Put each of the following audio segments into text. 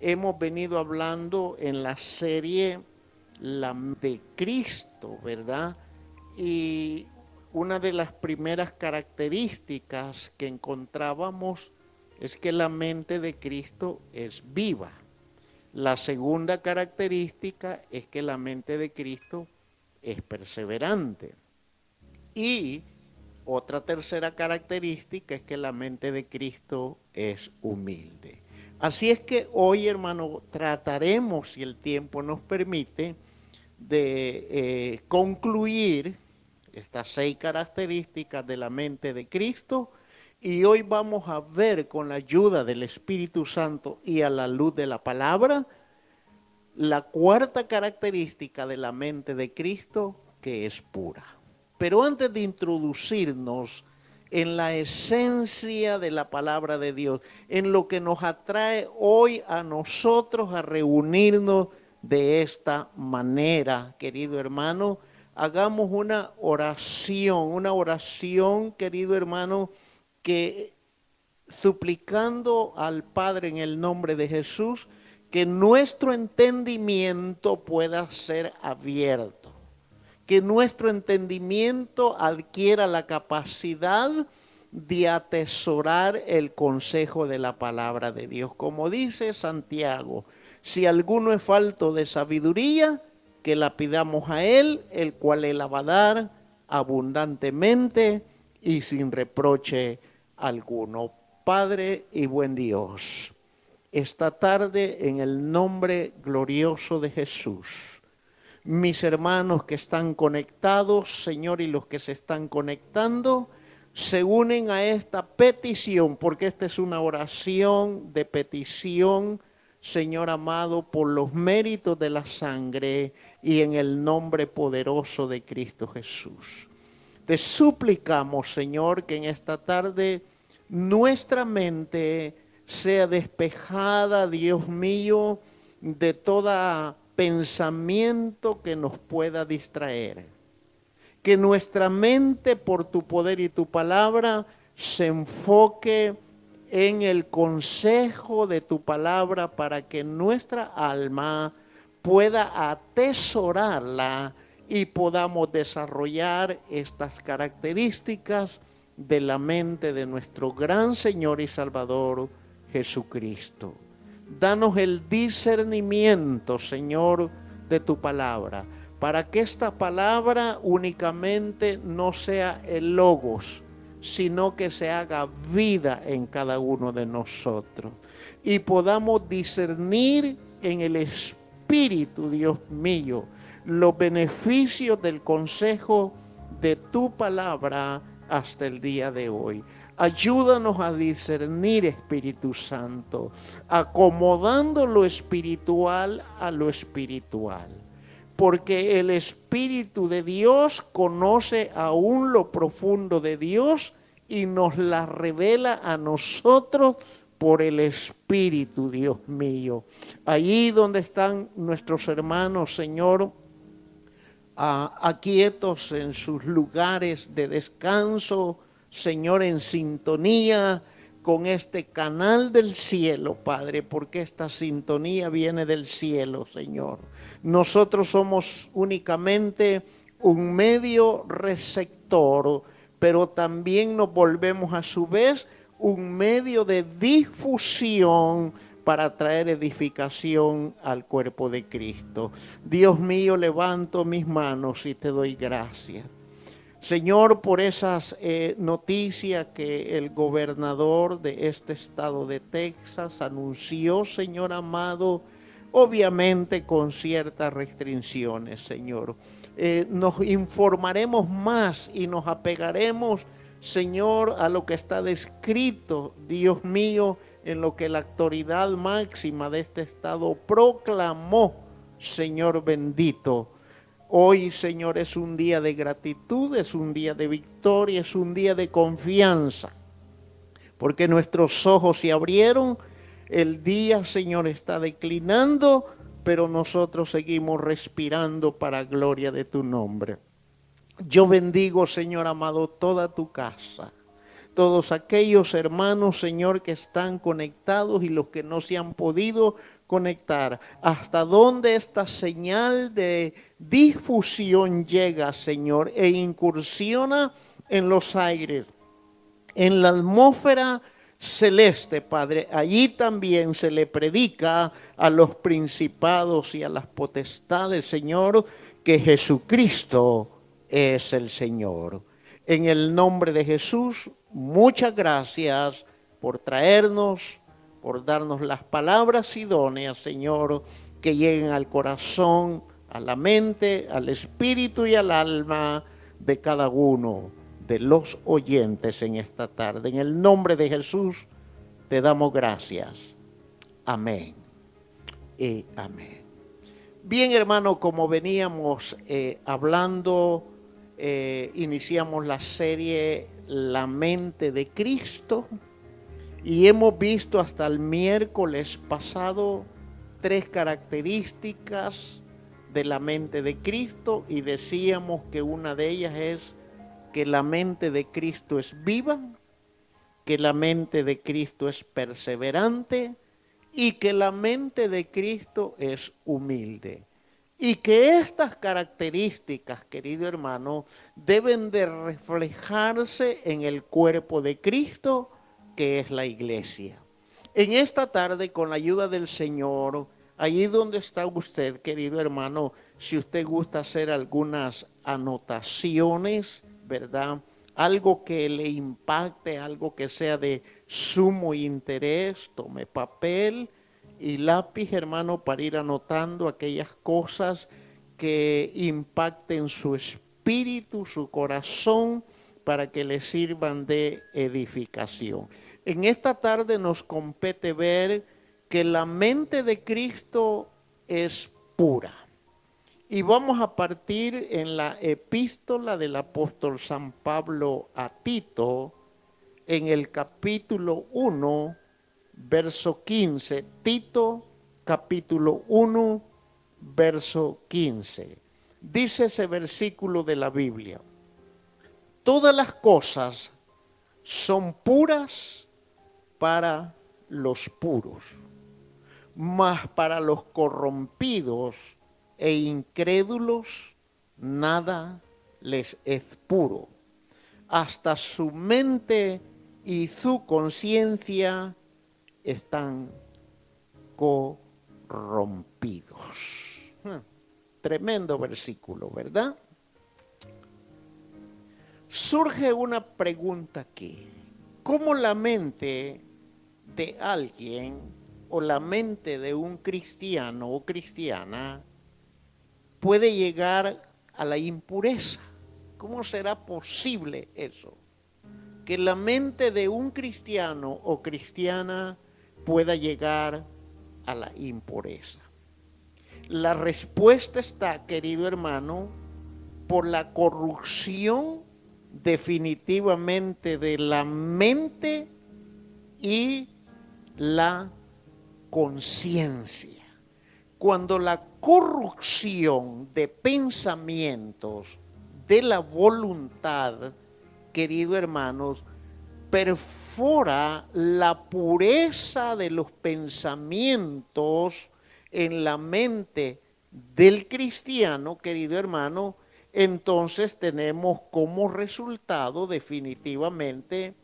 hemos venido hablando en la serie La de Cristo, ¿verdad? Y una de las primeras características que encontrábamos es que la mente de Cristo es viva. La segunda característica es que la mente de Cristo es perseverante. Y otra tercera característica es que la mente de Cristo es humilde. Así es que hoy, hermano, trataremos, si el tiempo nos permite, de eh, concluir estas seis características de la mente de Cristo y hoy vamos a ver con la ayuda del Espíritu Santo y a la luz de la palabra la cuarta característica de la mente de Cristo que es pura. Pero antes de introducirnos en la esencia de la palabra de Dios, en lo que nos atrae hoy a nosotros a reunirnos de esta manera, querido hermano, hagamos una oración, una oración, querido hermano, que suplicando al Padre en el nombre de Jesús, que nuestro entendimiento pueda ser abierto que nuestro entendimiento adquiera la capacidad de atesorar el consejo de la palabra de Dios. Como dice Santiago, si alguno es falto de sabiduría, que la pidamos a Él, el cual Él la va a dar abundantemente y sin reproche alguno. Padre y buen Dios, esta tarde en el nombre glorioso de Jesús mis hermanos que están conectados, Señor, y los que se están conectando, se unen a esta petición, porque esta es una oración de petición, Señor amado, por los méritos de la sangre y en el nombre poderoso de Cristo Jesús. Te suplicamos, Señor, que en esta tarde nuestra mente sea despejada, Dios mío, de toda pensamiento que nos pueda distraer. Que nuestra mente por tu poder y tu palabra se enfoque en el consejo de tu palabra para que nuestra alma pueda atesorarla y podamos desarrollar estas características de la mente de nuestro gran Señor y Salvador Jesucristo. Danos el discernimiento, Señor, de tu palabra, para que esta palabra únicamente no sea el logos, sino que se haga vida en cada uno de nosotros y podamos discernir en el Espíritu, Dios mío, los beneficios del consejo de tu palabra hasta el día de hoy. Ayúdanos a discernir, Espíritu Santo, acomodando lo espiritual a lo espiritual. Porque el Espíritu de Dios conoce aún lo profundo de Dios y nos la revela a nosotros por el Espíritu, Dios mío. Allí donde están nuestros hermanos, Señor, aquietos en sus lugares de descanso, Señor, en sintonía con este canal del cielo, Padre, porque esta sintonía viene del cielo, Señor. Nosotros somos únicamente un medio receptor, pero también nos volvemos a su vez un medio de difusión para traer edificación al cuerpo de Cristo. Dios mío, levanto mis manos y te doy gracias. Señor, por esas eh, noticias que el gobernador de este estado de Texas anunció, Señor amado, obviamente con ciertas restricciones, Señor. Eh, nos informaremos más y nos apegaremos, Señor, a lo que está descrito, Dios mío, en lo que la autoridad máxima de este estado proclamó, Señor bendito Hoy, Señor, es un día de gratitud, es un día de victoria, es un día de confianza, porque nuestros ojos se abrieron, el día, Señor, está declinando, pero nosotros seguimos respirando para gloria de tu nombre. Yo bendigo, Señor amado, toda tu casa, todos aquellos hermanos, Señor, que están conectados y los que no se han podido conectar. Hasta dónde esta señal de difusión llega, Señor, e incursiona en los aires, en la atmósfera celeste, Padre. Allí también se le predica a los principados y a las potestades, Señor, que Jesucristo es el Señor. En el nombre de Jesús, muchas gracias por traernos, por darnos las palabras idóneas, Señor, que lleguen al corazón, a la mente, al espíritu y al alma de cada uno de los oyentes en esta tarde. En el nombre de Jesús te damos gracias. Amén. Y amén. Bien, hermano, como veníamos eh, hablando, eh, iniciamos la serie La mente de Cristo y hemos visto hasta el miércoles pasado tres características de la mente de Cristo y decíamos que una de ellas es que la mente de Cristo es viva, que la mente de Cristo es perseverante y que la mente de Cristo es humilde. Y que estas características, querido hermano, deben de reflejarse en el cuerpo de Cristo, que es la iglesia. En esta tarde, con la ayuda del Señor, allí donde está usted, querido hermano, si usted gusta hacer algunas anotaciones, ¿verdad? Algo que le impacte, algo que sea de sumo interés, tome papel y lápiz, hermano, para ir anotando aquellas cosas que impacten su espíritu, su corazón, para que le sirvan de edificación. En esta tarde nos compete ver que la mente de Cristo es pura. Y vamos a partir en la epístola del apóstol San Pablo a Tito, en el capítulo 1, verso 15. Tito, capítulo 1, verso 15. Dice ese versículo de la Biblia. Todas las cosas son puras para los puros, mas para los corrompidos e incrédulos nada les es puro. Hasta su mente y su conciencia están corrompidos. Hmm, tremendo versículo, ¿verdad? Surge una pregunta aquí. ¿Cómo la mente de alguien o la mente de un cristiano o cristiana puede llegar a la impureza. ¿Cómo será posible eso? Que la mente de un cristiano o cristiana pueda llegar a la impureza. La respuesta está, querido hermano, por la corrupción definitivamente de la mente y la conciencia. Cuando la corrupción de pensamientos, de la voluntad, querido hermanos, perfora la pureza de los pensamientos en la mente del cristiano, querido hermano, entonces tenemos como resultado definitivamente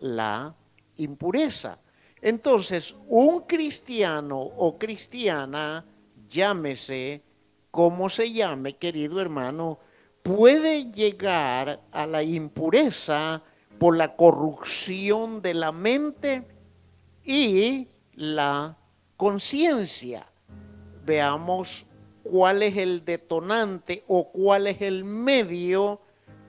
la impureza. Entonces, un cristiano o cristiana llámese como se llame, querido hermano, puede llegar a la impureza por la corrupción de la mente y la conciencia. Veamos cuál es el detonante o cuál es el medio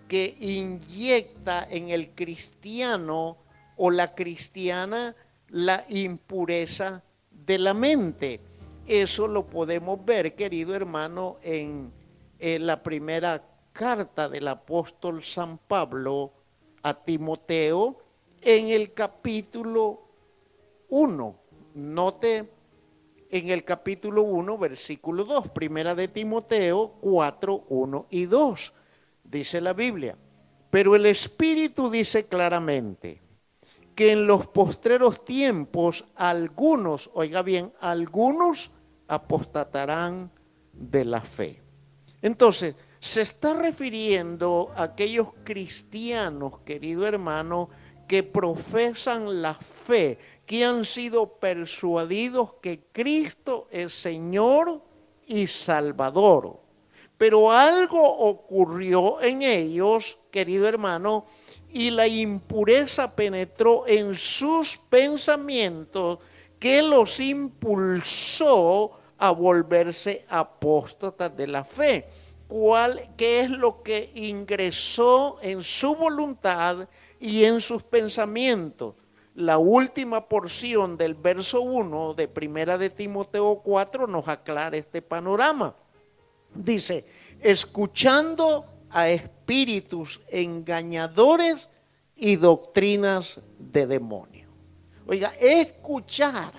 que inyecta en el cristiano o la cristiana la impureza de la mente. Eso lo podemos ver, querido hermano, en, la primera carta del apóstol San Pablo a Timoteo en el capítulo 1. Note en el capítulo 1, versículo 2, primera de Timoteo 4, 1 y 2. Dice la Biblia, pero el Espíritu dice claramente, que en los postreros tiempos algunos, oiga bien, algunos apostatarán de la fe. Entonces, se está refiriendo a aquellos cristianos, querido hermano, que profesan la fe, que han sido persuadidos que Cristo es Señor y Salvador. Pero algo ocurrió en ellos, querido hermano, y la impureza penetró en sus pensamientos que los impulsó a volverse apóstatas de la fe. ¿Cuál, ¿Qué es lo que ingresó en su voluntad y en sus pensamientos? La última porción del verso 1 de Primera de Timoteo 4 nos aclara este panorama. Dice, escuchando a espíritus engañadores y doctrinas de demonio. Oiga, escuchar.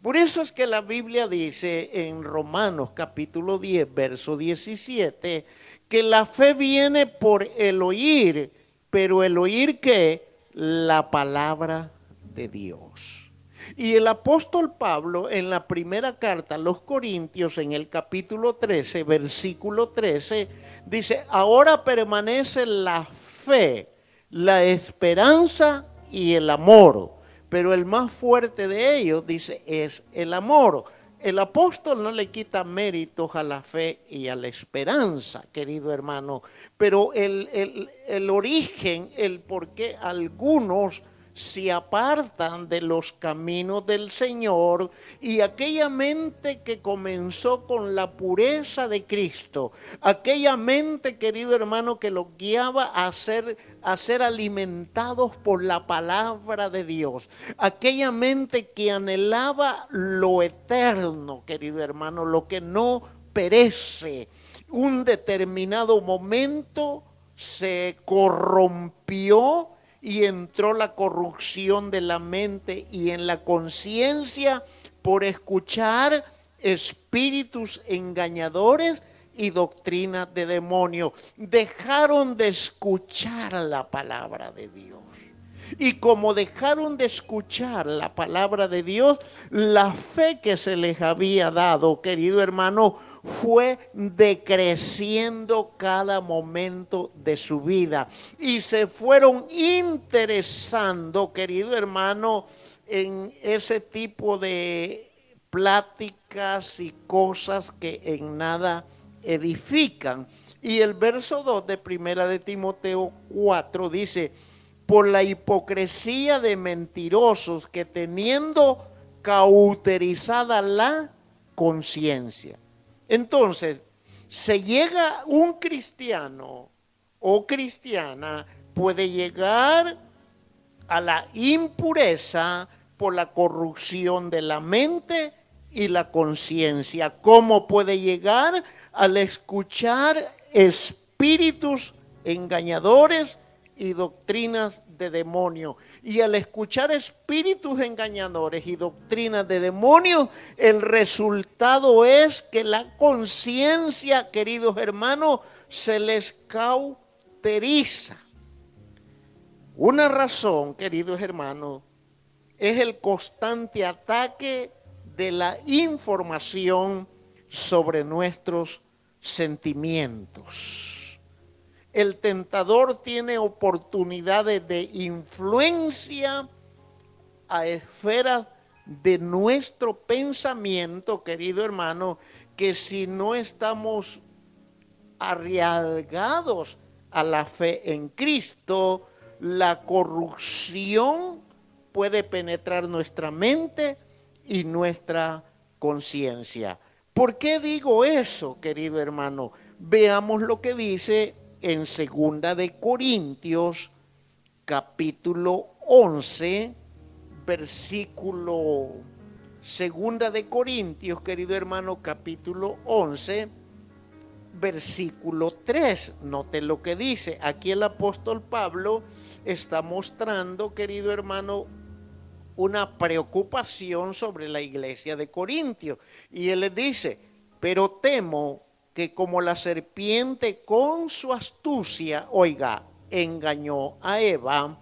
Por eso es que la Biblia dice en Romanos capítulo 10, verso 17, que la fe viene por el oír, pero el oír que la palabra de Dios. Y el apóstol Pablo en la primera carta a los Corintios, en el capítulo 13, versículo 13, dice, ahora permanece la fe, la esperanza y el amor. Pero el más fuerte de ellos, dice, es el amor. El apóstol no le quita méritos a la fe y a la esperanza, querido hermano, pero el, el, el origen, el por qué algunos se apartan de los caminos del Señor y aquella mente que comenzó con la pureza de Cristo, aquella mente, querido hermano, que los guiaba a ser, a ser alimentados por la palabra de Dios, aquella mente que anhelaba lo eterno, querido hermano, lo que no perece. Un determinado momento se corrompió y entró la corrupción de la mente y en la conciencia por escuchar espíritus engañadores y doctrinas de demonio. Dejaron de escuchar la palabra de Dios. Y como dejaron de escuchar la palabra de Dios, la fe que se les había dado, querido hermano, fue decreciendo cada momento de su vida y se fueron interesando, querido hermano, en ese tipo de pláticas y cosas que en nada edifican. Y el verso 2 de Primera de Timoteo 4 dice, por la hipocresía de mentirosos que teniendo cauterizada la conciencia entonces, se llega un cristiano o cristiana, puede llegar a la impureza por la corrupción de la mente y la conciencia. ¿Cómo puede llegar al escuchar espíritus engañadores y doctrinas de demonio? Y al escuchar espíritus engañadores y doctrinas de demonios, el resultado es que la conciencia, queridos hermanos, se les cauteriza. Una razón, queridos hermanos, es el constante ataque de la información sobre nuestros sentimientos el tentador tiene oportunidades de influencia a esferas de nuestro pensamiento, querido hermano, que si no estamos arriesgados a la fe en Cristo, la corrupción puede penetrar nuestra mente y nuestra conciencia. ¿Por qué digo eso, querido hermano? Veamos lo que dice en Segunda de Corintios capítulo 11, versículo Segunda de Corintios, querido hermano, capítulo 11, versículo 3. Note lo que dice. Aquí el apóstol Pablo está mostrando, querido hermano, una preocupación sobre la iglesia de Corintios. Y él le dice, pero temo que como la serpiente con su astucia, oiga, engañó a Eva,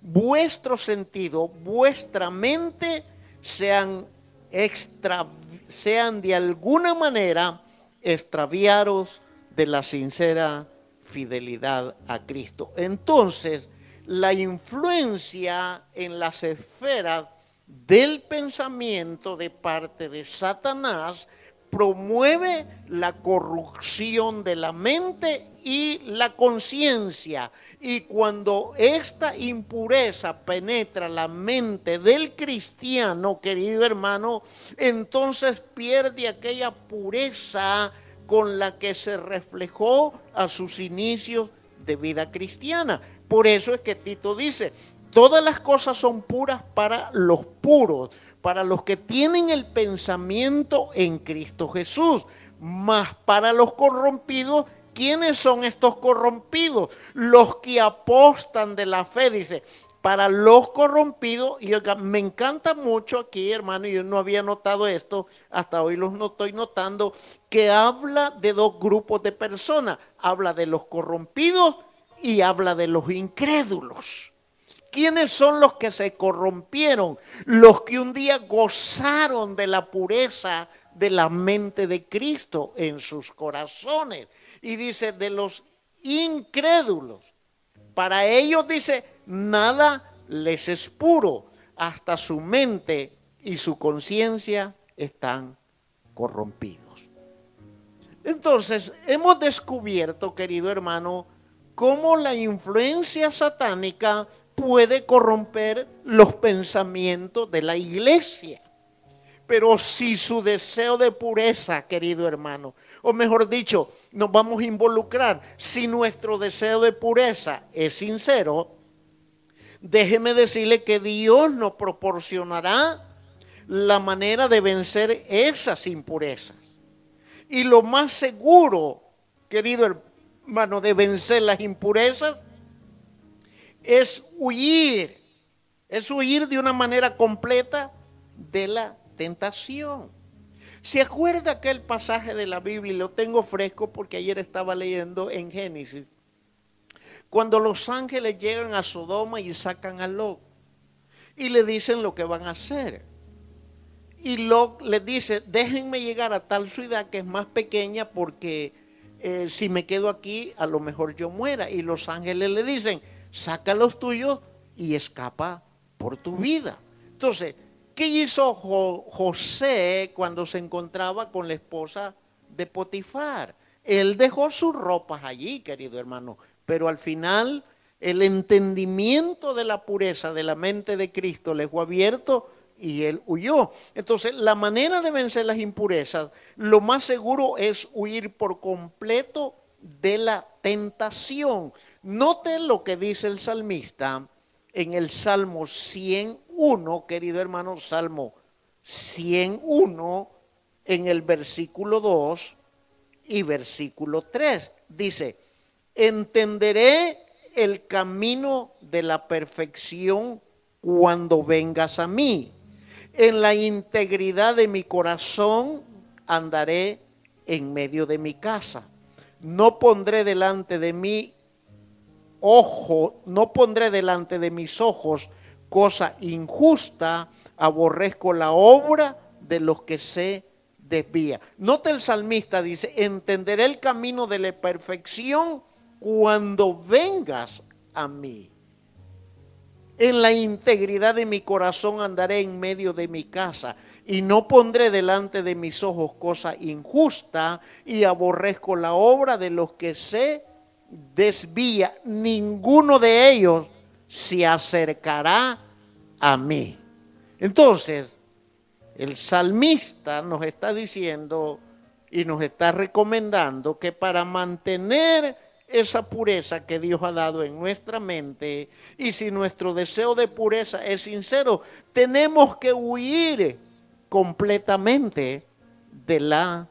vuestro sentido, vuestra mente sean extra, sean de alguna manera extraviados de la sincera fidelidad a Cristo. Entonces, la influencia en las esferas del pensamiento de parte de Satanás promueve la corrupción de la mente y la conciencia. Y cuando esta impureza penetra la mente del cristiano, querido hermano, entonces pierde aquella pureza con la que se reflejó a sus inicios de vida cristiana. Por eso es que Tito dice, todas las cosas son puras para los puros, para los que tienen el pensamiento en Cristo Jesús, más para los corrompidos ¿Quiénes son estos corrompidos? Los que apostan de la fe, dice. Para los corrompidos, y me encanta mucho aquí, hermano, yo no había notado esto, hasta hoy los no estoy notando, que habla de dos grupos de personas. Habla de los corrompidos y habla de los incrédulos. ¿Quiénes son los que se corrompieron? Los que un día gozaron de la pureza de la mente de Cristo en sus corazones y dice de los incrédulos. Para ellos dice, nada les es puro, hasta su mente y su conciencia están corrompidos. Entonces, hemos descubierto, querido hermano, cómo la influencia satánica puede corromper los pensamientos de la iglesia. Pero si su deseo de pureza, querido hermano, o mejor dicho, nos vamos a involucrar, si nuestro deseo de pureza es sincero, déjeme decirle que Dios nos proporcionará la manera de vencer esas impurezas. Y lo más seguro, querido hermano, de vencer las impurezas es huir, es huir de una manera completa de la tentación. ¿Se acuerda aquel pasaje de la Biblia? Lo tengo fresco porque ayer estaba leyendo en Génesis. Cuando los ángeles llegan a Sodoma y sacan a Lot y le dicen lo que van a hacer. Y Lot le dice, déjenme llegar a tal ciudad que es más pequeña porque eh, si me quedo aquí a lo mejor yo muera. Y los ángeles le dicen, saca los tuyos y escapa por tu vida. Entonces, ¿Qué hizo José cuando se encontraba con la esposa de Potifar? Él dejó sus ropas allí, querido hermano, pero al final el entendimiento de la pureza de la mente de Cristo le fue abierto y él huyó. Entonces, la manera de vencer las impurezas, lo más seguro es huir por completo de la tentación. Note lo que dice el salmista en el Salmo 101, querido hermano, Salmo 101, en el versículo 2 y versículo 3. Dice, entenderé el camino de la perfección cuando vengas a mí. En la integridad de mi corazón andaré en medio de mi casa. No pondré delante de mí ojo, no pondré delante de mis ojos cosa injusta, aborrezco la obra de los que se desvía. Nota el salmista, dice, entenderé el camino de la perfección cuando vengas a mí. En la integridad de mi corazón andaré en medio de mi casa y no pondré delante de mis ojos cosa injusta y aborrezco la obra de los que se desvía, ninguno de ellos se acercará a mí. Entonces, el salmista nos está diciendo y nos está recomendando que para mantener esa pureza que Dios ha dado en nuestra mente y si nuestro deseo de pureza es sincero, tenemos que huir completamente de la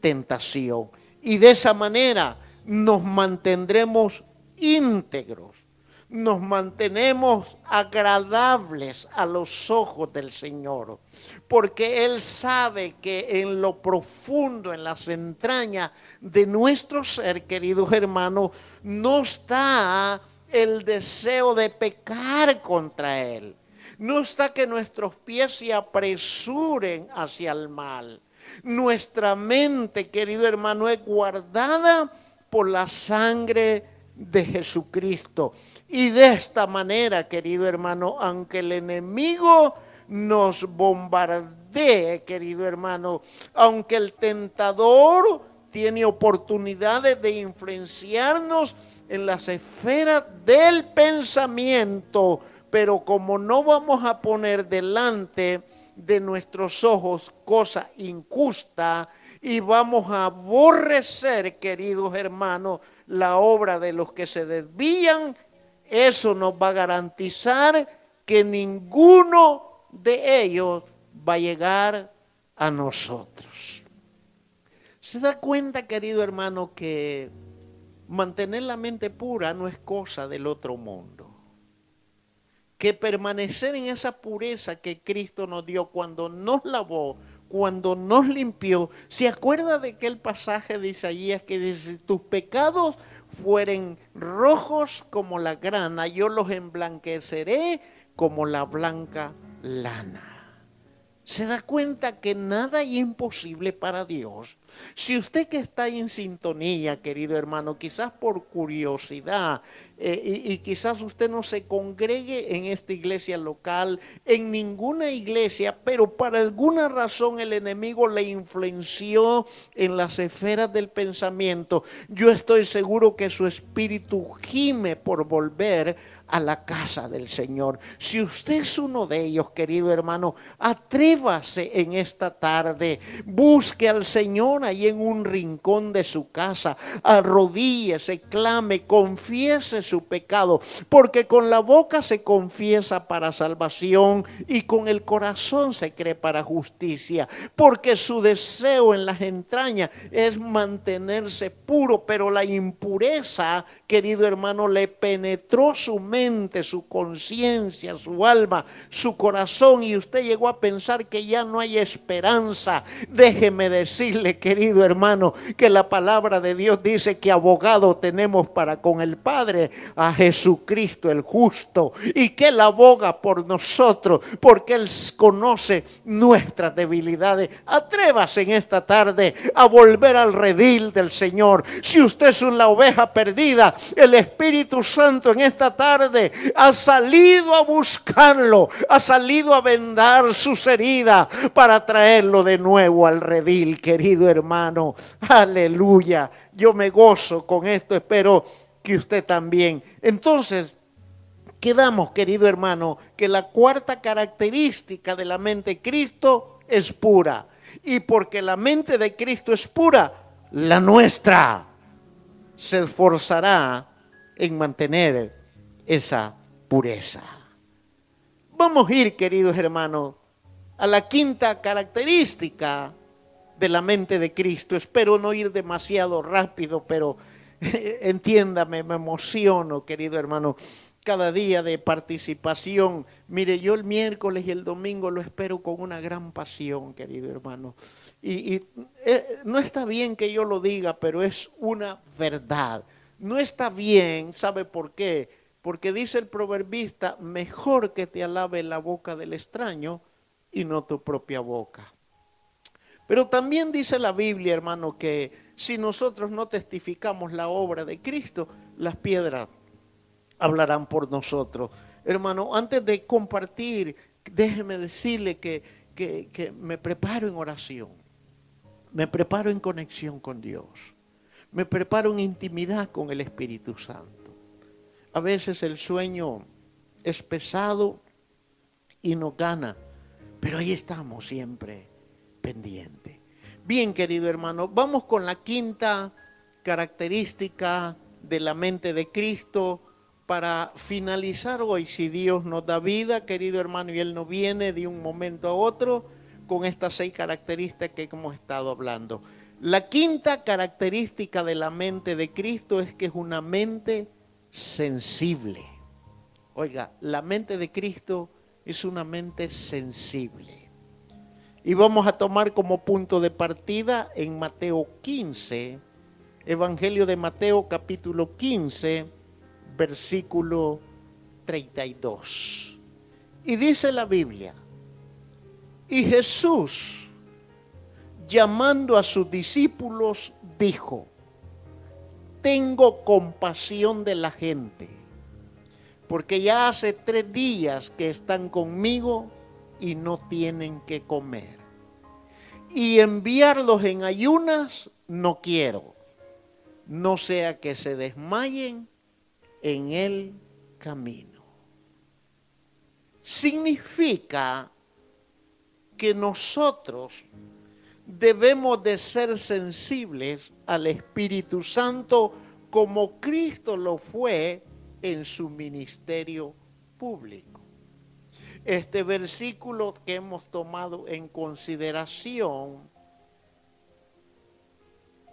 tentación. Y de esa manera nos mantendremos íntegros, nos mantenemos agradables a los ojos del Señor, porque Él sabe que en lo profundo, en las entrañas de nuestro ser, queridos hermanos, no está el deseo de pecar contra Él. No está que nuestros pies se apresuren hacia el mal. Nuestra mente, querido hermano, es guardada por la sangre de Jesucristo. Y de esta manera, querido hermano, aunque el enemigo nos bombardee, querido hermano, aunque el tentador tiene oportunidades de influenciarnos en las esferas del pensamiento, pero como no vamos a poner delante de nuestros ojos cosa injusta y vamos a aborrecer, queridos hermanos, la obra de los que se desvían, eso nos va a garantizar que ninguno de ellos va a llegar a nosotros. ¿Se da cuenta, querido hermano, que mantener la mente pura no es cosa del otro mundo? Que permanecer en esa pureza que Cristo nos dio cuando nos lavó, cuando nos limpió. ¿Se acuerda de aquel pasaje de Isaías que dice, tus pecados fueren rojos como la grana, yo los emblanqueceré como la blanca lana? Se da cuenta que nada es imposible para Dios. Si usted que está en sintonía, querido hermano, quizás por curiosidad, eh, y, quizás usted no se congregue en esta iglesia local, en ninguna iglesia, pero para alguna razón el enemigo le influenció en las esferas del pensamiento, yo estoy seguro que su espíritu gime por volver a la casa del Señor. Si usted es uno de ellos, querido hermano, atrévase en esta tarde, busque al Señor ahí en un rincón de su casa, arrodíllese, clame, confiese su pecado, porque con la boca se confiesa para salvación y con el corazón se cree para justicia, porque su deseo en las entrañas es mantenerse puro, pero la impureza, querido hermano, le penetró su mente su conciencia, su alma, su corazón y usted llegó a pensar que ya no hay esperanza. Déjeme decirle, querido hermano, que la palabra de Dios dice que abogado tenemos para con el Padre a Jesucristo el justo y que Él aboga por nosotros porque Él conoce nuestras debilidades. Atrévase en esta tarde a volver al redil del Señor. Si usted es una oveja perdida, el Espíritu Santo en esta tarde ha salido a buscarlo, ha salido a vendar sus heridas para traerlo de nuevo al redil, querido hermano. Aleluya. Yo me gozo con esto, espero que usted también. Entonces, quedamos, querido hermano, que la cuarta característica de la mente de Cristo es pura. Y porque la mente de Cristo es pura, la nuestra se esforzará en mantener esa pureza. Vamos a ir, queridos hermanos, a la quinta característica de la mente de Cristo. Espero no ir demasiado rápido, pero entiéndame, me emociono, querido hermano. Cada día de participación, mire, yo el miércoles y el domingo lo espero con una gran pasión, querido hermano. Y, eh, no está bien que yo lo diga, pero es una verdad. No está bien, ¿sabe por qué? Porque dice el proverbista, mejor que te alabe la boca del extraño y no tu propia boca. Pero también dice la Biblia, hermano, que si nosotros no testificamos la obra de Cristo, las piedras hablarán por nosotros. Hermano, antes de compartir, déjeme decirle que, que, que me preparo en oración, me preparo en conexión con Dios, me preparo en intimidad con el Espíritu Santo. A veces el sueño es pesado y no gana, pero ahí estamos siempre pendiente. Bien, querido hermano, vamos con la quinta característica de la mente de Cristo para finalizar hoy, si Dios nos da vida, querido hermano, y Él no viene de un momento a otro con estas seis características que hemos estado hablando. La quinta característica de la mente de Cristo es que es una mente sensible. Oiga, la mente de Cristo es una mente sensible. Y vamos a tomar como punto de partida en Mateo 15, Evangelio de Mateo capítulo 15, versículo 32. Y dice la Biblia, y Jesús, llamando a sus discípulos, dijo, tengo compasión de la gente, porque ya hace tres días que están conmigo y no tienen que comer. Y enviarlos en ayunas no quiero, no sea que se desmayen en el camino. Significa que nosotros debemos de ser sensibles al Espíritu Santo como Cristo lo fue en su ministerio público. Este versículo que hemos tomado en consideración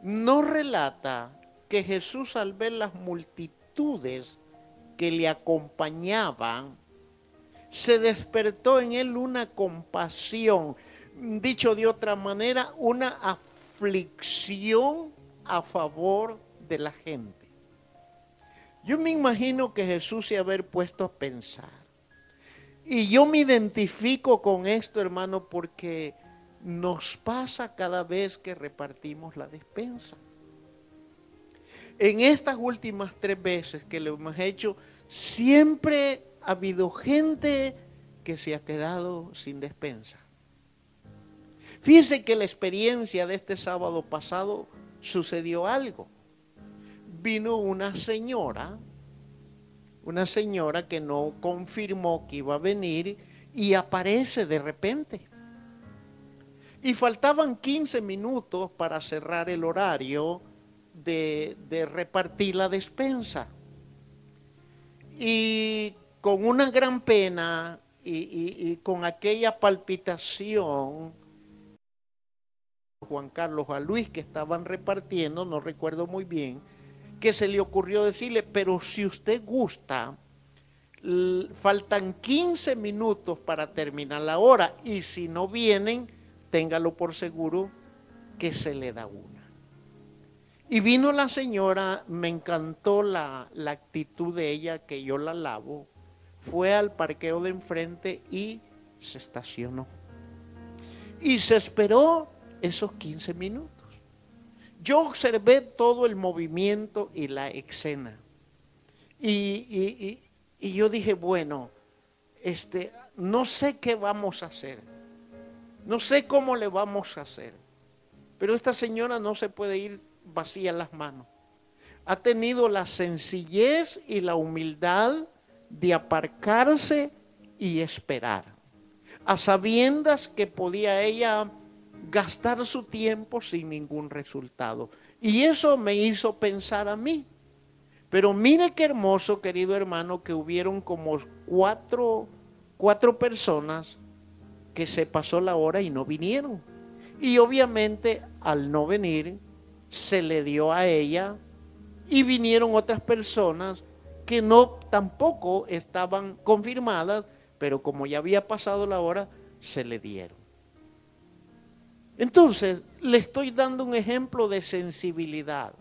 no relata que Jesús al ver las multitudes que le acompañaban, se despertó en él una compasión, dicho de otra manera, una aflicción a favor de la gente. Yo me imagino que Jesús se haber puesto a pensar. Y yo me identifico con esto, hermano, porque nos pasa cada vez que repartimos la despensa. En estas últimas tres veces que lo hemos hecho, siempre habido gente que se ha quedado sin despensa. Fíjense que la experiencia de este sábado pasado sucedió algo. Vino una señora, una señora que no confirmó que iba a venir y aparece de repente. Y faltaban 15 minutos para cerrar el horario de, de repartir la despensa. Y con una gran pena y, con aquella palpitación, Juan Carlos a Luis que estaban repartiendo, no recuerdo muy bien, que se le ocurrió decirle, pero si usted gusta, faltan 15 minutos para terminar la hora y si no vienen, téngalo por seguro que se le da una. Y vino la señora, me encantó la, la actitud de ella, que yo la lavo, fue al parqueo de enfrente y se estacionó. Y se esperó esos 15 minutos. Yo observé todo el movimiento y la escena. Y, y, yo dije, bueno, este, no sé qué vamos a hacer. No sé cómo le vamos a hacer. Pero esta señora no se puede ir vacía las manos. Ha tenido la sencillez y la humildad de aparcarse y esperar, a sabiendas que podía ella gastar su tiempo sin ningún resultado. Y eso me hizo pensar a mí. Pero mire qué hermoso, querido hermano, que hubieron como cuatro, cuatro personas que se pasó la hora y no vinieron. Y obviamente al no venir, se le dio a ella y vinieron otras personas que no tampoco estaban confirmadas, pero como ya había pasado la hora, se le dieron. Entonces, le estoy dando un ejemplo de sensibilidad.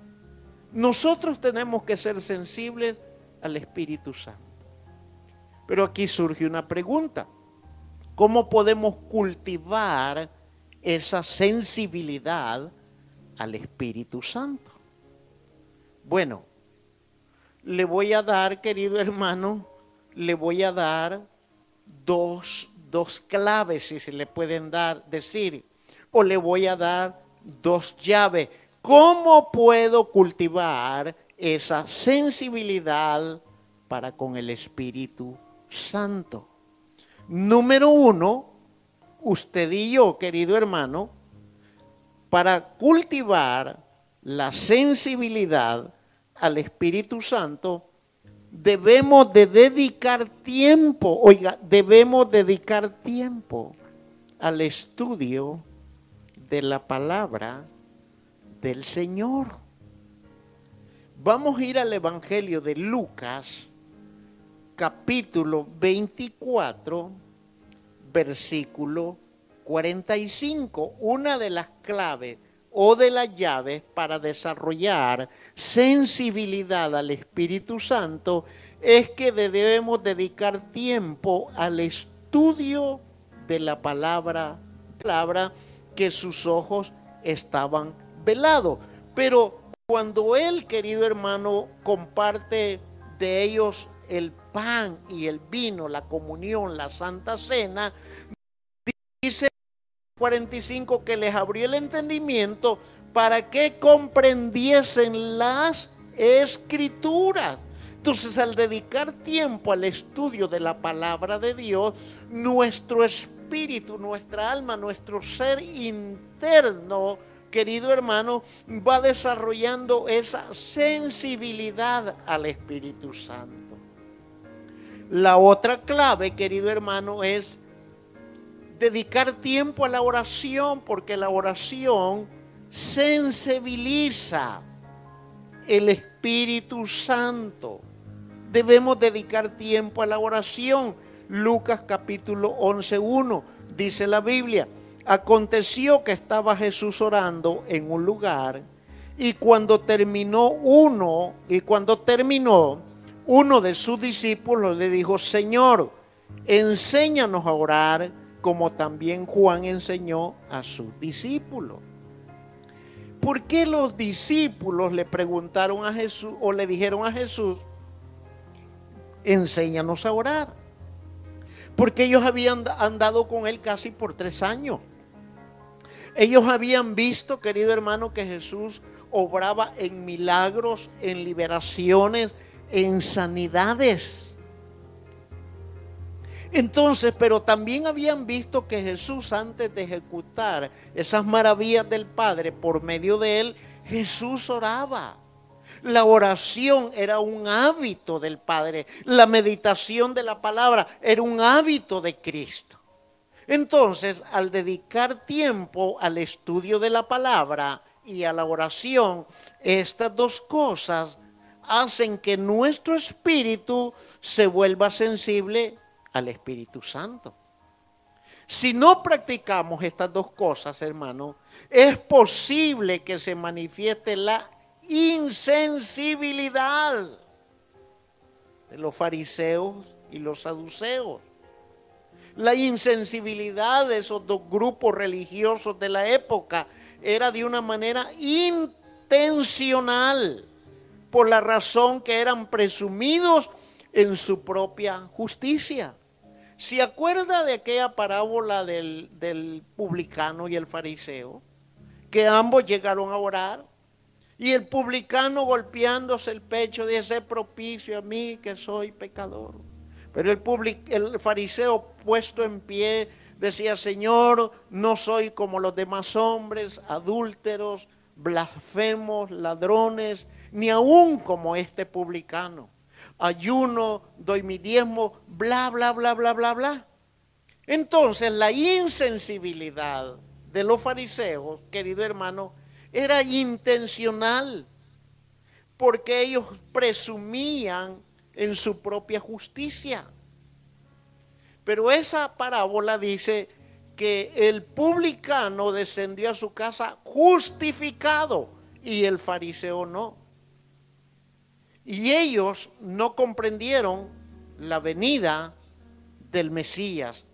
Nosotros tenemos que ser sensibles al Espíritu Santo. Pero aquí surge una pregunta. ¿Cómo podemos cultivar esa sensibilidad al Espíritu Santo? Bueno, le voy a dar, querido hermano, le voy a dar dos, dos claves, si se le pueden dar, decir, o le voy a dar dos llaves. ¿Cómo puedo cultivar esa sensibilidad para con el Espíritu Santo? Número uno, usted y yo, querido hermano, para cultivar la sensibilidad al Espíritu Santo, debemos de dedicar tiempo, oiga, debemos dedicar tiempo al estudio de la palabra del Señor. Vamos a ir al Evangelio de Lucas, capítulo 24, versículo 45. Una de las claves o de las llaves para desarrollar sensibilidad al Espíritu Santo es que debemos dedicar tiempo al estudio de la palabra, palabra que sus ojos estaban velados. Pero cuando él, querido hermano, comparte de ellos el pan y el vino, la comunión, la santa cena, dice 45 que les abrió el entendimiento para que comprendiesen las escrituras. Entonces, al dedicar tiempo al estudio de la palabra de Dios, nuestro espíritu, nuestra alma, nuestro ser interno, querido hermano, va desarrollando esa sensibilidad al Espíritu Santo. La otra clave, querido hermano, es dedicar tiempo a la oración, porque la oración sensibiliza el Espíritu Santo. Debemos dedicar tiempo a la oración. Lucas capítulo 11.1 dice la Biblia, aconteció que estaba Jesús orando en un lugar y cuando terminó uno, y cuando terminó, uno de sus discípulos le dijo, Señor, enséñanos a orar como también Juan enseñó a sus discípulos. ¿Por qué los discípulos le preguntaron a Jesús o le dijeron a Jesús, enséñanos a orar? Porque ellos habían andado con él casi por tres años. Ellos habían visto, querido hermano, que Jesús obraba en milagros, en liberaciones, en sanidades. Entonces, pero también habían visto que Jesús antes de ejecutar esas maravillas del Padre por medio de él, Jesús oraba. La oración era un hábito del Padre. La meditación de la palabra era un hábito de Cristo. Entonces, al dedicar tiempo al estudio de la palabra y a la oración, estas dos cosas hacen que nuestro espíritu se vuelva sensible al Espíritu Santo. Si no practicamos estas dos cosas, hermano, es posible que se manifieste la insensibilidad de los fariseos y los saduceos. La insensibilidad de esos dos grupos religiosos de la época era de una manera intencional, por la razón que eran presumidos en su propia justicia. ¿Se acuerda de aquella parábola del, publicano y el fariseo? Que ambos llegaron a orar. Y el publicano golpeándose el pecho dice, propicio a mí que soy pecador. Pero el, el fariseo puesto en pie decía, Señor, no soy como los demás hombres, adúlteros, blasfemos, ladrones, ni aún como este publicano ayuno, doy mi diezmo, bla, bla, bla, bla, bla, bla. Entonces la insensibilidad de los fariseos, querido hermano, era intencional, porque ellos presumían en su propia justicia. Pero esa parábola dice que el publicano descendió a su casa justificado y el fariseo no. Y ellos no comprendieron la venida del Mesías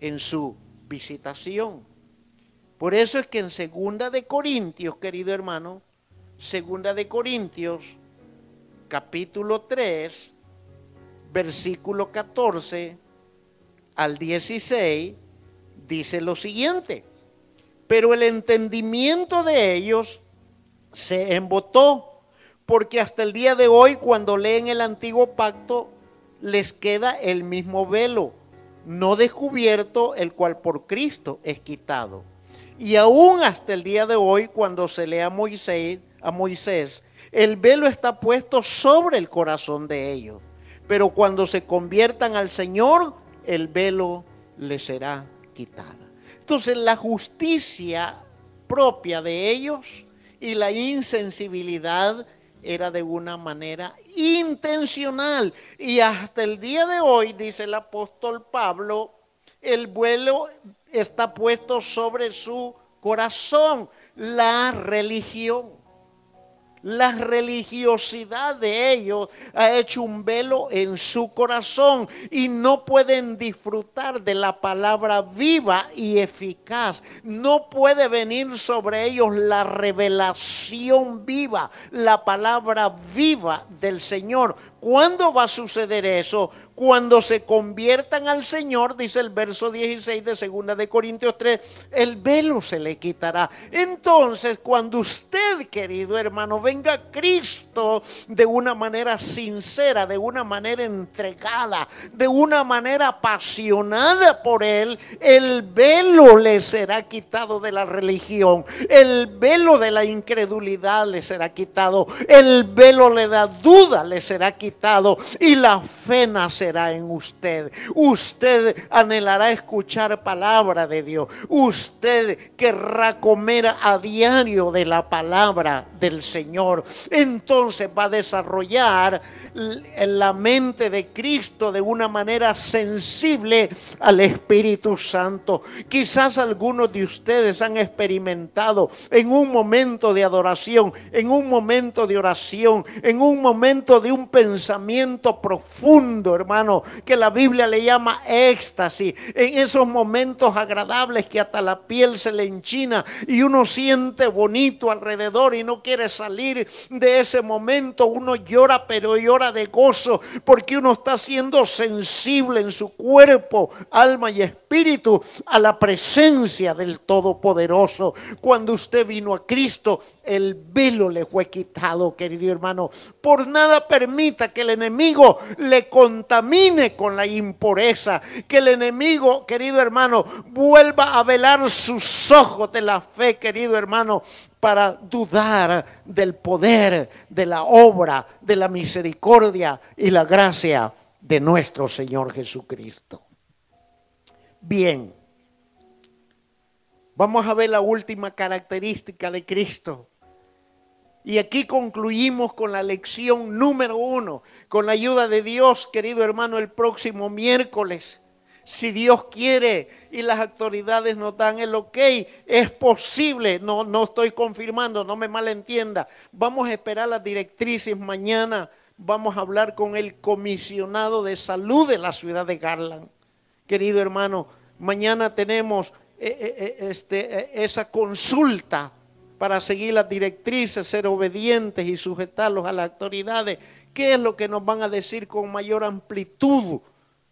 en su visitación. Por eso es que en Segunda de Corintios, querido hermano, Segunda de Corintios, capítulo 3, versículo 14 al 16, dice lo siguiente. Pero el entendimiento de ellos se embotó porque hasta el día de hoy cuando leen el antiguo pacto les queda el mismo velo, no descubierto, el cual por Cristo es quitado. Y aún hasta el día de hoy cuando se lee a Moisés, a Moisés, el velo está puesto sobre el corazón de ellos. Pero cuando se conviertan al Señor, el velo les será quitada. Entonces la justicia propia de ellos y la insensibilidad era de una manera intencional. Y hasta el día de hoy, dice el apóstol Pablo, el vuelo está puesto sobre su corazón, la religión. La religiosidad de ellos ha hecho un velo en su corazón y no pueden disfrutar de la palabra viva y eficaz. No puede venir sobre ellos la revelación viva, la palabra viva del Señor. ¿Cuándo va a suceder eso? Cuando se conviertan al Señor, dice el verso 16 de 2 de Corintios 3, el velo se le quitará. Entonces, cuando usted, querido hermano, venga a Cristo de una manera sincera, de una manera entregada, de una manera apasionada por Él, el velo le será quitado de la religión, el velo de la incredulidad le será quitado, el velo le da duda le será quitado y la fe nacerá en usted. Usted anhelará escuchar palabra de Dios. Usted querrá comer a diario de la palabra del Señor. Entonces va a desarrollar la mente de Cristo de una manera sensible al Espíritu Santo. Quizás algunos de ustedes han experimentado en un momento de adoración, en un momento de oración, en un momento de un pensamiento profundo, hermano, que la Biblia le llama éxtasis, en esos momentos agradables que hasta la piel se le enchina y uno siente bonito alrededor y no quiere salir de ese momento, uno llora, pero llora de gozo porque uno está siendo sensible en su cuerpo, alma y espíritu a la presencia del Todopoderoso. Cuando usted vino a Cristo, el velo le fue quitado, querido hermano. Por nada permita que el enemigo le contamine con la impureza, que el enemigo, querido hermano, vuelva a velar sus ojos de la fe, querido hermano, para dudar del poder, de la obra, de la misericordia y la gracia de nuestro Señor Jesucristo. Bien, vamos a ver la última característica de Cristo. Y aquí concluimos con la lección número uno, con la ayuda de Dios, querido hermano, el próximo miércoles si Dios quiere y las autoridades nos dan el ok, es posible, no, no estoy confirmando, no me malentienda. Vamos a esperar las directrices mañana, vamos a hablar con el comisionado de salud de la ciudad de Garland. Querido hermano, mañana tenemos eh, eh, eh, este, esa consulta para seguir las directrices, ser obedientes y sujetarlos a las autoridades. ¿Qué es lo que nos van a decir con mayor amplitud?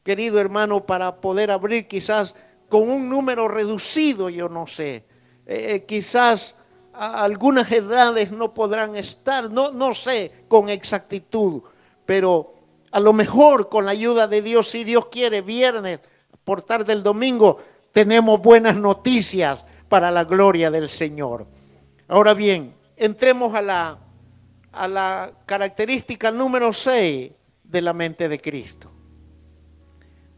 querido hermano, para poder abrir quizás con un número reducido, yo no sé. Eh, eh, quizás algunas edades no podrán estar, no, no sé con exactitud, pero a lo mejor con la ayuda de Dios, si Dios quiere, viernes, por tarde el domingo, tenemos buenas noticias para la gloria del Señor. Ahora bien, entremos a la, a la característica número 6 de la mente de Cristo.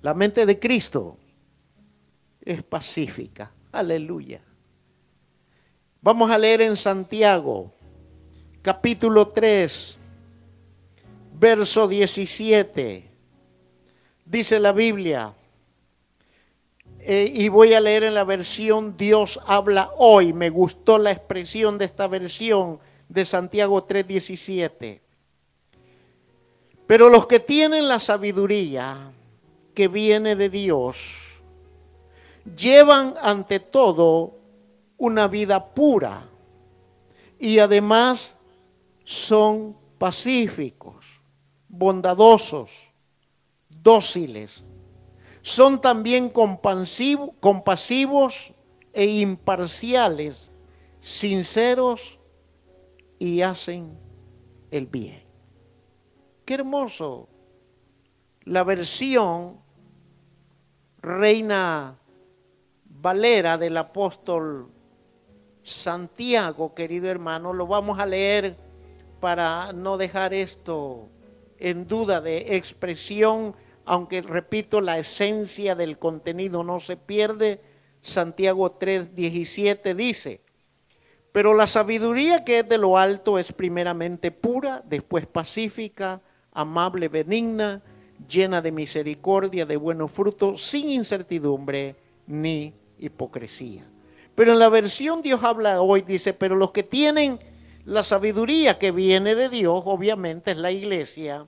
La mente de Cristo es pacífica. Aleluya. Vamos a leer en Santiago, capítulo 3, verso 17. Dice la Biblia, eh, y voy a leer en la versión Dios habla hoy. Me gustó la expresión de esta versión de Santiago 3:17. Pero los que tienen la sabiduría, que viene de Dios, llevan ante todo una vida pura y además son pacíficos, bondadosos, dóciles. Son también compasivos e imparciales, sinceros y hacen el bien. Qué hermoso la versión Reina Valera del apóstol Santiago, querido hermano, lo vamos a leer para no dejar esto en duda de expresión, aunque repito, la esencia del contenido no se pierde. Santiago 3:17 dice, pero la sabiduría que es de lo alto es primeramente pura, después pacífica, amable, benigna, llena de misericordia, de buenos frutos, sin incertidumbre ni hipocresía. Pero en la versión Dios habla hoy, dice, pero los que tienen la sabiduría que viene de Dios, obviamente es la iglesia.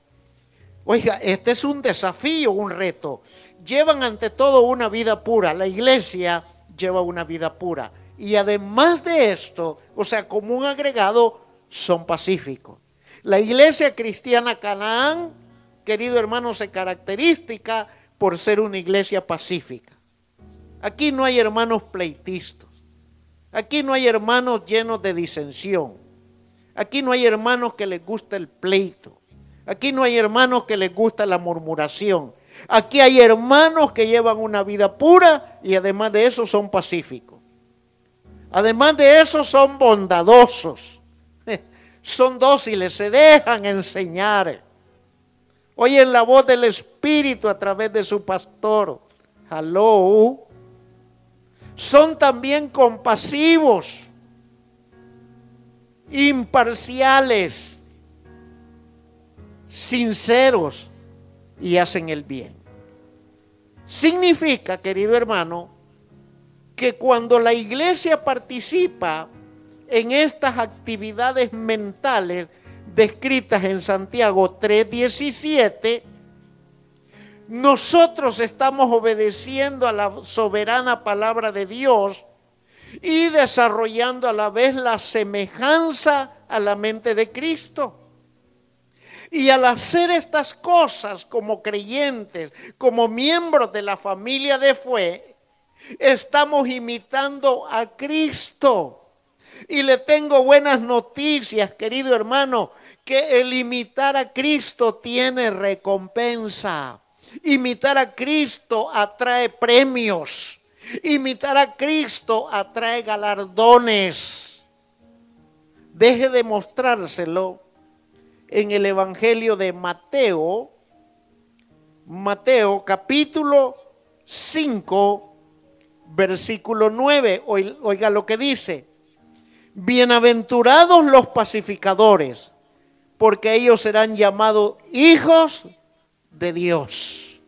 Oiga, este es un desafío, un reto. Llevan ante todo una vida pura. La iglesia lleva una vida pura. Y además de esto, o sea, como un agregado, son pacíficos. La iglesia cristiana Canaán, querido hermano, se caracteriza por ser una iglesia pacífica. Aquí no hay hermanos pleitistas. Aquí no hay hermanos llenos de disensión. Aquí no hay hermanos que les gusta el pleito. Aquí no hay hermanos que les gusta la murmuración. Aquí hay hermanos que llevan una vida pura y además de eso son pacíficos. Además de eso son bondadosos. Son dóciles, se dejan enseñar. Oyen la voz del Espíritu a través de su pastor. Hello. Son también compasivos, imparciales, sinceros y hacen el bien. Significa, querido hermano, que cuando la iglesia participa en estas actividades mentales descritas en Santiago 3:17, nosotros estamos obedeciendo a la soberana palabra de Dios y desarrollando a la vez la semejanza a la mente de Cristo. Y al hacer estas cosas como creyentes, como miembros de la familia de fe, estamos imitando a Cristo. Y le tengo buenas noticias, querido hermano, que el imitar a Cristo tiene recompensa. Imitar a Cristo atrae premios. Imitar a Cristo atrae galardones. Deje de mostrárselo en el Evangelio de Mateo, Mateo capítulo 5, versículo 9. Oiga lo que dice. Bienaventurados los pacificadores, porque ellos serán llamados hijos de Dios.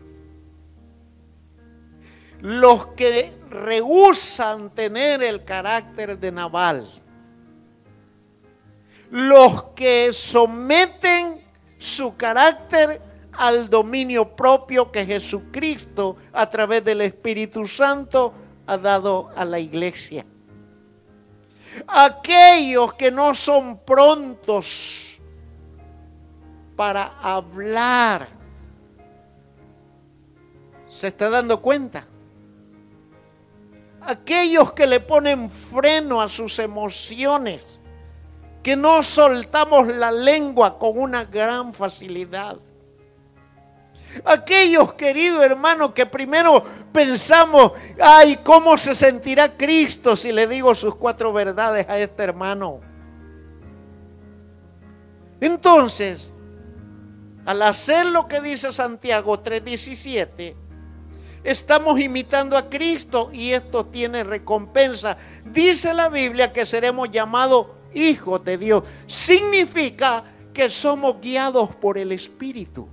Los que rehusan tener el carácter de Naval los que someten su carácter al dominio propio que Jesucristo a través del Espíritu Santo ha dado a la iglesia. Aquellos que no son prontos para hablar. ¿Se está dando cuenta? Aquellos que le ponen freno a sus emociones que no soltamos la lengua con una gran facilidad. Aquellos queridos hermanos que primero pensamos, ay, ¿cómo se sentirá Cristo si le digo sus cuatro verdades a este hermano? Entonces, al hacer lo que dice Santiago 3:17, estamos imitando a Cristo y esto tiene recompensa. Dice la Biblia que seremos llamados hijos de Dios. Significa que somos guiados por el Espíritu.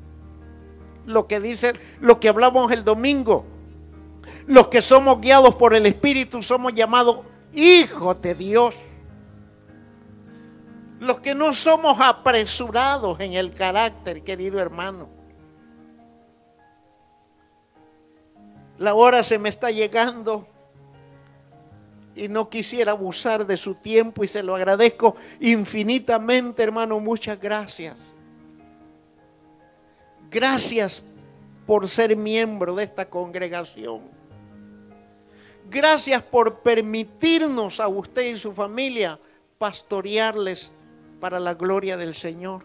Lo que dice, lo que hablamos el domingo. Los que somos guiados por el Espíritu somos llamados hijos de Dios. Los que no somos apresurados en el carácter, querido hermano. La hora se me está llegando y no quisiera abusar de su tiempo y se lo agradezco infinitamente, hermano. Muchas gracias. Gracias por ser miembro de esta congregación. Gracias por permitirnos a usted y su familia pastorearles para la gloria del Señor.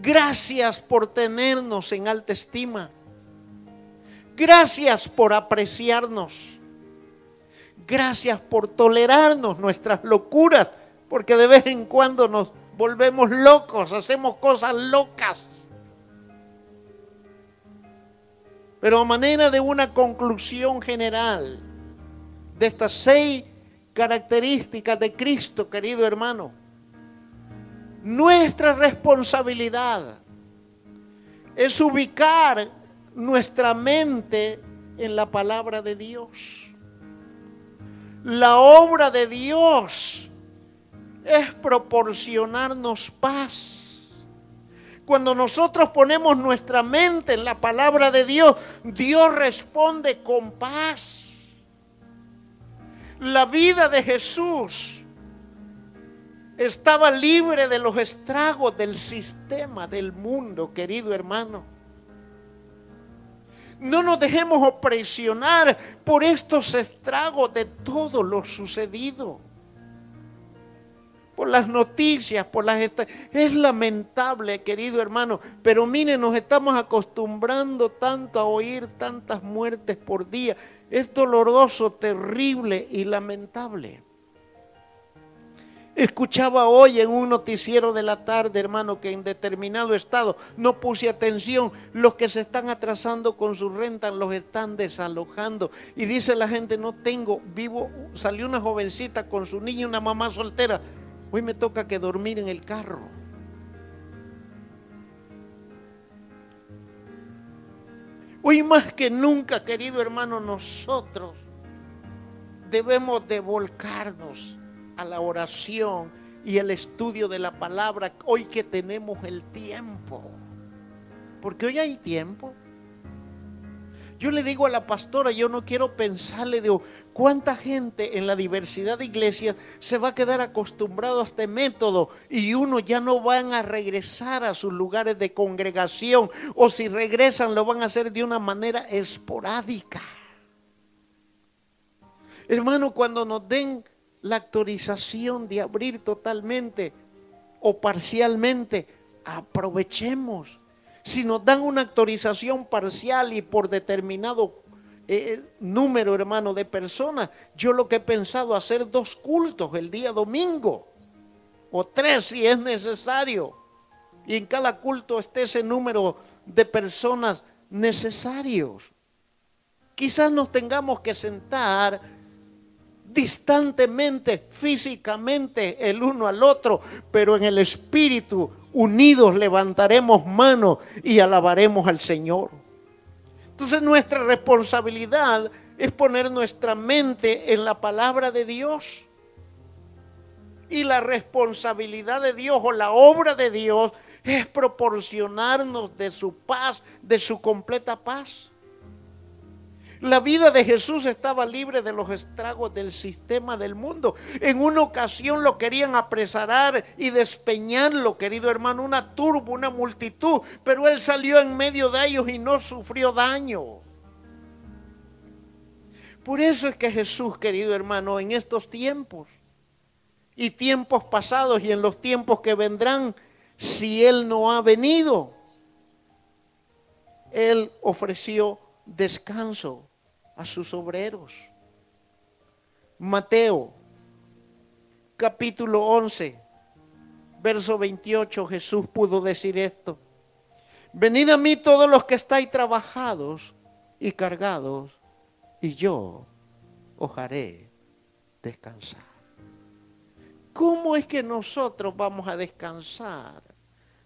Gracias por tenernos en alta estima. Gracias por apreciarnos. Gracias por tolerarnos nuestras locuras, porque de vez en cuando nos volvemos locos, hacemos cosas locas. Pero a manera de una conclusión general de estas seis características de Cristo, querido hermano, nuestra responsabilidad es ubicar nuestra mente en la palabra de Dios La obra de Dios es proporcionarnos paz. Cuando nosotros ponemos nuestra mente en la palabra de Dios, Dios responde con paz. La vida de Jesús estaba libre de los estragos del sistema del mundo, querido hermano. No nos dejemos opresionar por estos estragos de todo lo sucedido. Por las noticias, por las... Es lamentable, querido hermano, pero mire, nos estamos acostumbrando tanto a oír tantas muertes por día. Es doloroso, terrible y lamentable. Escuchaba hoy en un noticiero de la tarde, hermano, que en determinado estado no puse atención. Los que se están atrasando con su renta los están desalojando. Y dice la gente, no tengo, vivo, salió una jovencita con su niña, una mamá soltera. Hoy me toca que dormir en el carro. Hoy más que nunca, querido hermano, nosotros debemos de volcarnos a la oración y el estudio de la palabra hoy que tenemos el tiempo. Porque hoy hay tiempo. Yo le digo a la pastora, yo no quiero pensarle de cuánta gente en la diversidad de iglesias se va a quedar acostumbrado a este método y uno ya no van a regresar a sus lugares de congregación o si regresan lo van a hacer de una manera esporádica. Hermano, cuando nos den la autorización de abrir totalmente o parcialmente, aprovechemos. Si nos dan una autorización parcial y por determinado eh, número, hermano, de personas, yo lo que he pensado hacer dos cultos el día domingo, o tres si es necesario, y en cada culto esté ese número de personas necesarios. Quizás nos tengamos que sentar distantemente, físicamente, el uno al otro, pero en el espíritu, unidos, levantaremos manos y alabaremos al Señor. Entonces nuestra responsabilidad es poner nuestra mente en la palabra de Dios. Y la responsabilidad de Dios o la obra de Dios es proporcionarnos de su paz, de su completa paz. La vida de Jesús estaba libre de los estragos del sistema del mundo. En una ocasión lo querían apresarar y despeñarlo, querido hermano, una turba, una multitud, pero él salió en medio de ellos y no sufrió daño. Por eso es que Jesús, querido hermano, en estos tiempos y tiempos pasados y en los tiempos que vendrán, si Él no ha venido, Él ofreció descanso a sus obreros. Mateo, capítulo 11, verso 28, Jesús pudo decir esto. Venid a mí todos los que estáis trabajados y cargados, y yo os haré descansar. ¿Cómo es que nosotros vamos a descansar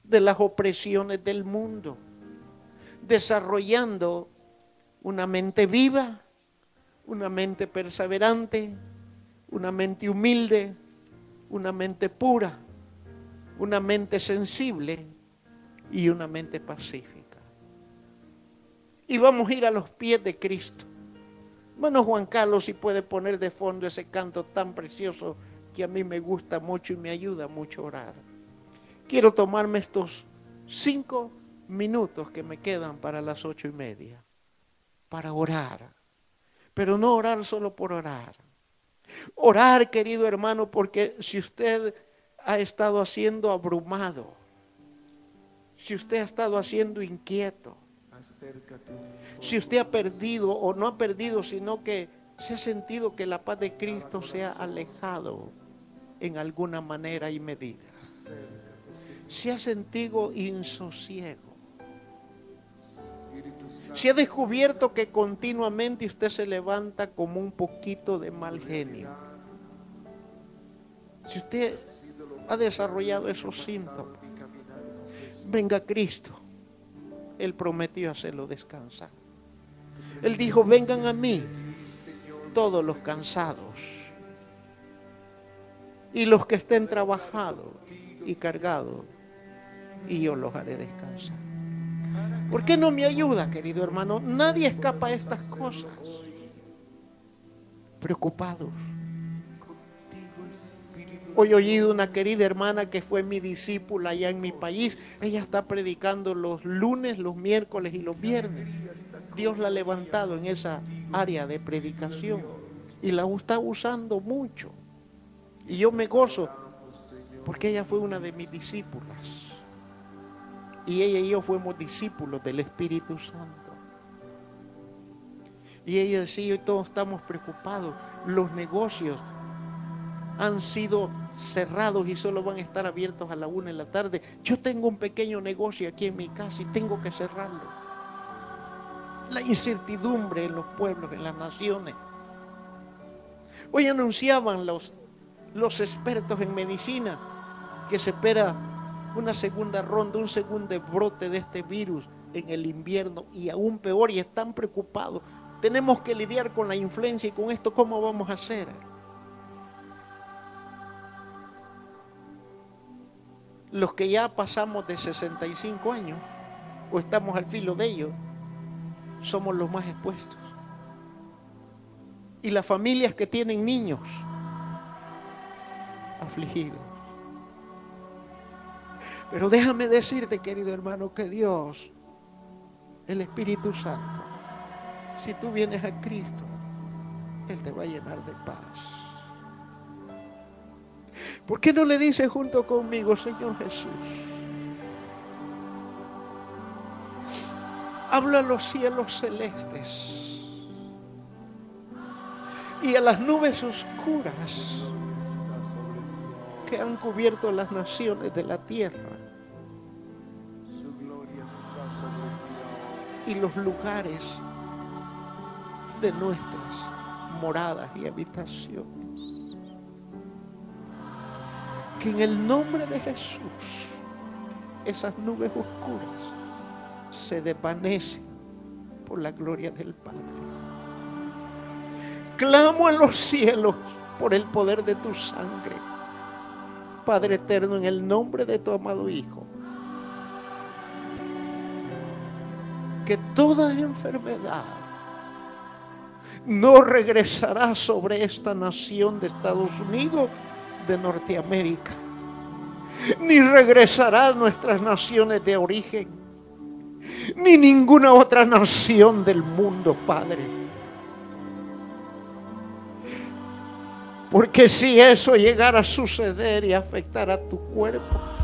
de las opresiones del mundo? Desarrollando una mente viva, una mente perseverante, una mente humilde, una mente pura, una mente sensible y una mente pacífica. Y vamos a ir a los pies de Cristo. Bueno, Juan Carlos, si puede poner de fondo ese canto tan precioso que a mí me gusta mucho y me ayuda mucho a orar. Quiero tomarme estos cinco minutos que me quedan para las ocho y media para orar. Pero no orar solo por orar. Orar, querido hermano, porque si usted ha estado haciendo abrumado, si usted ha estado haciendo inquieto, si usted ha perdido o no ha perdido, sino que se ha sentido que la paz de Cristo se ha alejado en alguna manera y medida. Se ha sentido insosiego se ha descubierto que continuamente usted se levanta como un poquito de mal genio. Si usted ha desarrollado esos síntomas, venga Cristo. Él prometió hacerlo descansar. Él dijo, vengan a mí todos los cansados y los que estén trabajados y cargados, y yo los haré descansar. ¿Por qué no me ayuda, querido hermano? Nadie escapa a estas cosas. Preocupados. Hoy he oído una querida hermana que fue mi discípula allá en mi país. Ella está predicando los lunes, los miércoles y los viernes. Dios la ha levantado en esa área de predicación y la está usando mucho. Y yo me gozo porque ella fue una de mis discípulas. Y ella y yo fuimos discípulos del Espíritu Santo. Y ella decía, y todos estamos preocupados. Los negocios han sido cerrados y solo van a estar abiertos a la una de la tarde. Yo tengo un pequeño negocio aquí en mi casa y tengo que cerrarlo. La incertidumbre en los pueblos, en las naciones. Hoy anunciaban los, los expertos en medicina que se espera una segunda ronda, un segundo brote de este virus en el invierno y aún peor y están preocupados. Tenemos que lidiar con la influencia y con esto, ¿cómo vamos a hacer? Los que ya pasamos de 65 años o estamos al filo de ellos, somos los más expuestos. Y las familias que tienen niños afligidos. Pero déjame decirte, querido hermano, que Dios, el Espíritu Santo, si tú vienes a Cristo, Él te va a llenar de paz. ¿Por qué no le dice junto conmigo, Señor Jesús? Habla a los cielos celestes y a las nubes oscuras que han cubierto las naciones de la tierra y los lugares de nuestras moradas y habitaciones. Que en el nombre de Jesús esas nubes oscuras se desvanecen por la gloria del Padre. Clamo en los cielos por el poder de tu sangre. Padre eterno, en el nombre de tu amado Hijo. Que toda enfermedad no regresará sobre esta nación de Estados Unidos, de Norteamérica, ni regresará a nuestras naciones de origen, ni ninguna otra nación del mundo, Padre. Porque si eso llegara a suceder y afectar a tu cuerpo,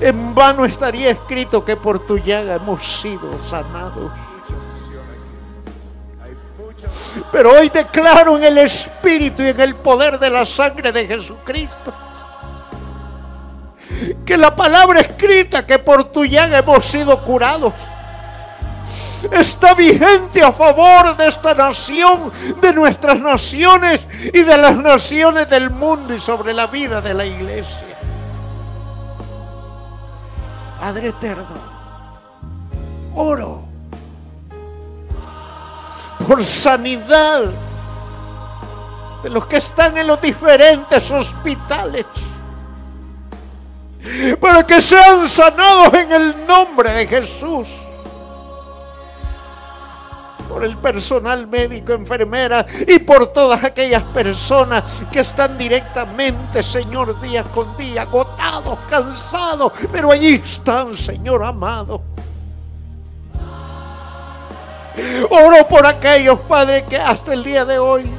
en vano estaría escrito que por tu llaga hemos sido sanados. Pero hoy declaro en el Espíritu y en el poder de la sangre de Jesucristo que la palabra escrita que por tu llaga hemos sido curados está vigente a favor de esta nación, de nuestras naciones y de las naciones del mundo y sobre la vida de la iglesia. Padre eterno, oro por sanidad de los que están en los diferentes hospitales para que sean sanados en el nombre de Jesús por el personal médico, enfermera y por todas aquellas personas que están directamente, Señor, día con día, agotados, cansados, pero allí están, Señor amado. Oro por aquellos, Padre, que hasta el día de hoy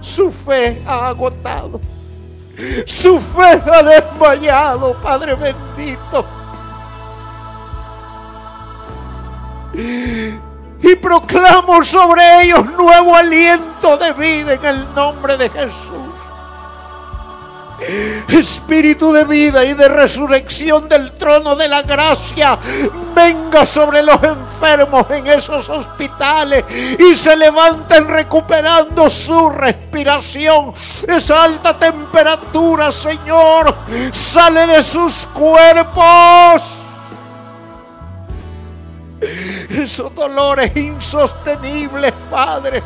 su fe ha agotado. Su fe ha desmayado, Padre bendito y proclamo sobre ellos nuevo aliento de vida en el nombre de Jesús. Espíritu de vida y de resurrección del trono de la gracia, venga sobre los enfermos en esos hospitales y se levanten recuperando su respiración. Esa alta temperatura, Señor, sale de sus cuerpos esos dolores insostenibles, Padre,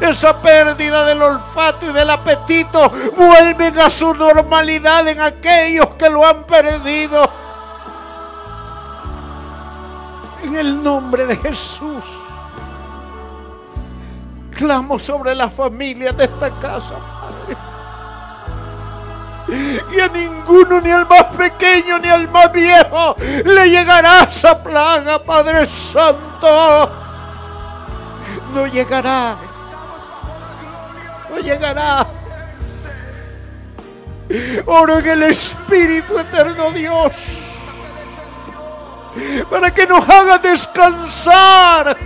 esa pérdida del olfato y del apetito, vuelven a su normalidad en aquellos que lo han perdido. En el nombre de Jesús, clamo sobre la familia de esta casa. Y a ninguno, ni al más pequeño, ni al más viejo, le llegará esa plaga, Padre Santo. No llegará. No llegará. Oro en el Espíritu Eterno Dios. Para que nos haga descansar.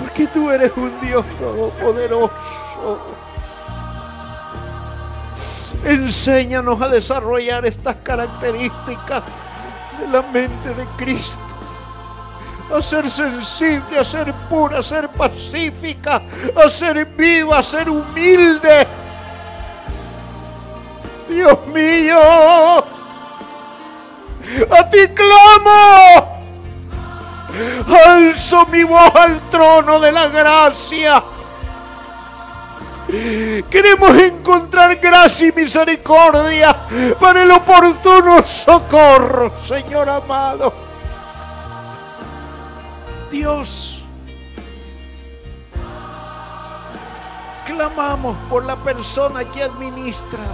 Porque tú eres un Dios todopoderoso. Enséñanos a desarrollar estas características de la mente de Cristo. A ser sensible, a ser pura, a ser pacífica, a ser viva, a ser humilde. Dios mío, a ti clamo. Alzo mi voz al trono de la gracia Queremos encontrar gracia y misericordia para el oportuno socorro, Señor amado. Dios, clamamos por la persona que administra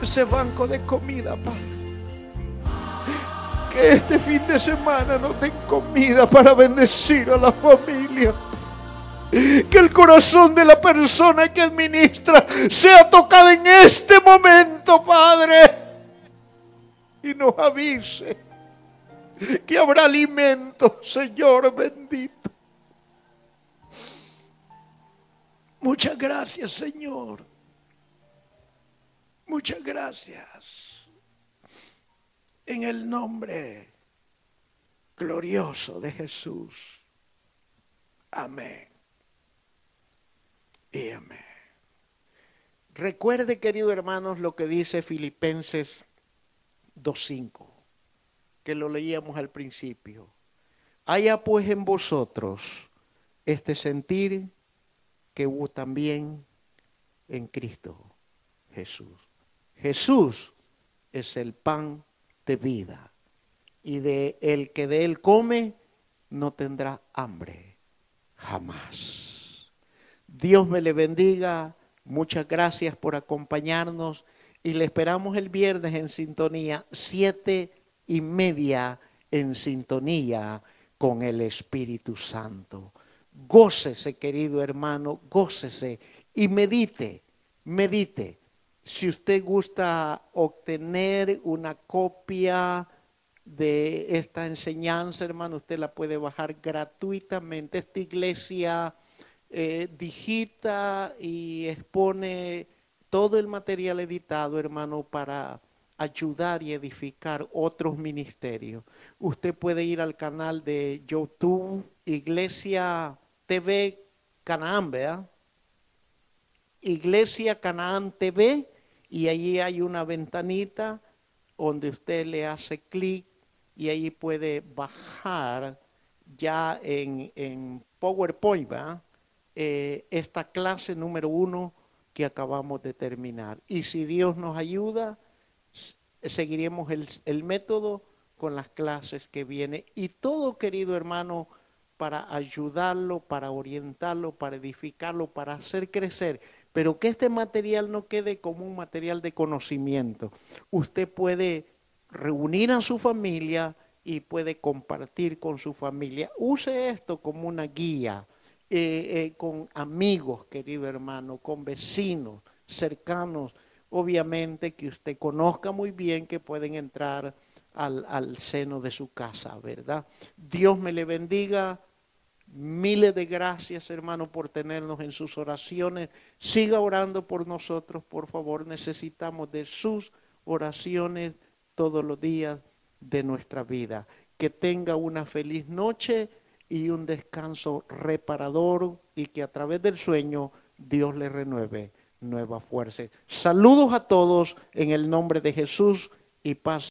ese banco de comida, Padre. Que este fin de semana nos den comida para bendecir a la familia. Que el corazón de la persona que administra sea tocado en este momento, Padre. Y nos avise que habrá alimento, Señor bendito. Muchas gracias, Señor. Muchas gracias. En el nombre glorioso de Jesús. Amén. Recuerde, querido hermanos, lo que dice Filipenses 2.5, que lo leíamos al principio. Haya pues en vosotros este sentir que hubo también en Cristo Jesús. Jesús es el pan de vida y de el que de él come no tendrá hambre jamás. Dios me le bendiga. Muchas gracias por acompañarnos y le esperamos el viernes en sintonía, siete y media en sintonía con el Espíritu Santo. Gócese, querido hermano, gócese y medite, medite. Si usted gusta obtener una copia de esta enseñanza, hermano, usted la puede bajar gratuitamente. Esta iglesia eh, digita y expone todo el material editado, hermano, para ayudar y edificar otros ministerios. Usted puede ir al canal de YouTube, Iglesia TV Canaán, ¿verdad? Iglesia Canaán TV, y allí hay una ventanita donde usted le hace clic y ahí puede bajar ya en, en PowerPoint, ¿verdad? Eh, esta clase número uno que acabamos de terminar. Y si Dios nos ayuda, seguiremos el, el método con las clases que viene. Y todo, querido hermano, para ayudarlo, para orientarlo, para edificarlo, para hacer crecer. Pero que este material no quede como un material de conocimiento. Usted puede reunir a su familia y puede compartir con su familia. Use esto como una guía eh, eh, con amigos, querido hermano, con vecinos cercanos, obviamente que usted conozca muy bien que pueden entrar al, al seno de su casa, ¿verdad? Dios me le bendiga. Miles de gracias, hermano, por tenernos en sus oraciones. Siga orando por nosotros, por favor. Necesitamos de sus oraciones todos los días de nuestra vida. Que tenga una feliz noche y un descanso reparador y que a través del sueño Dios le renueve nueva fuerza. Saludos a todos en el nombre de Jesús y paz.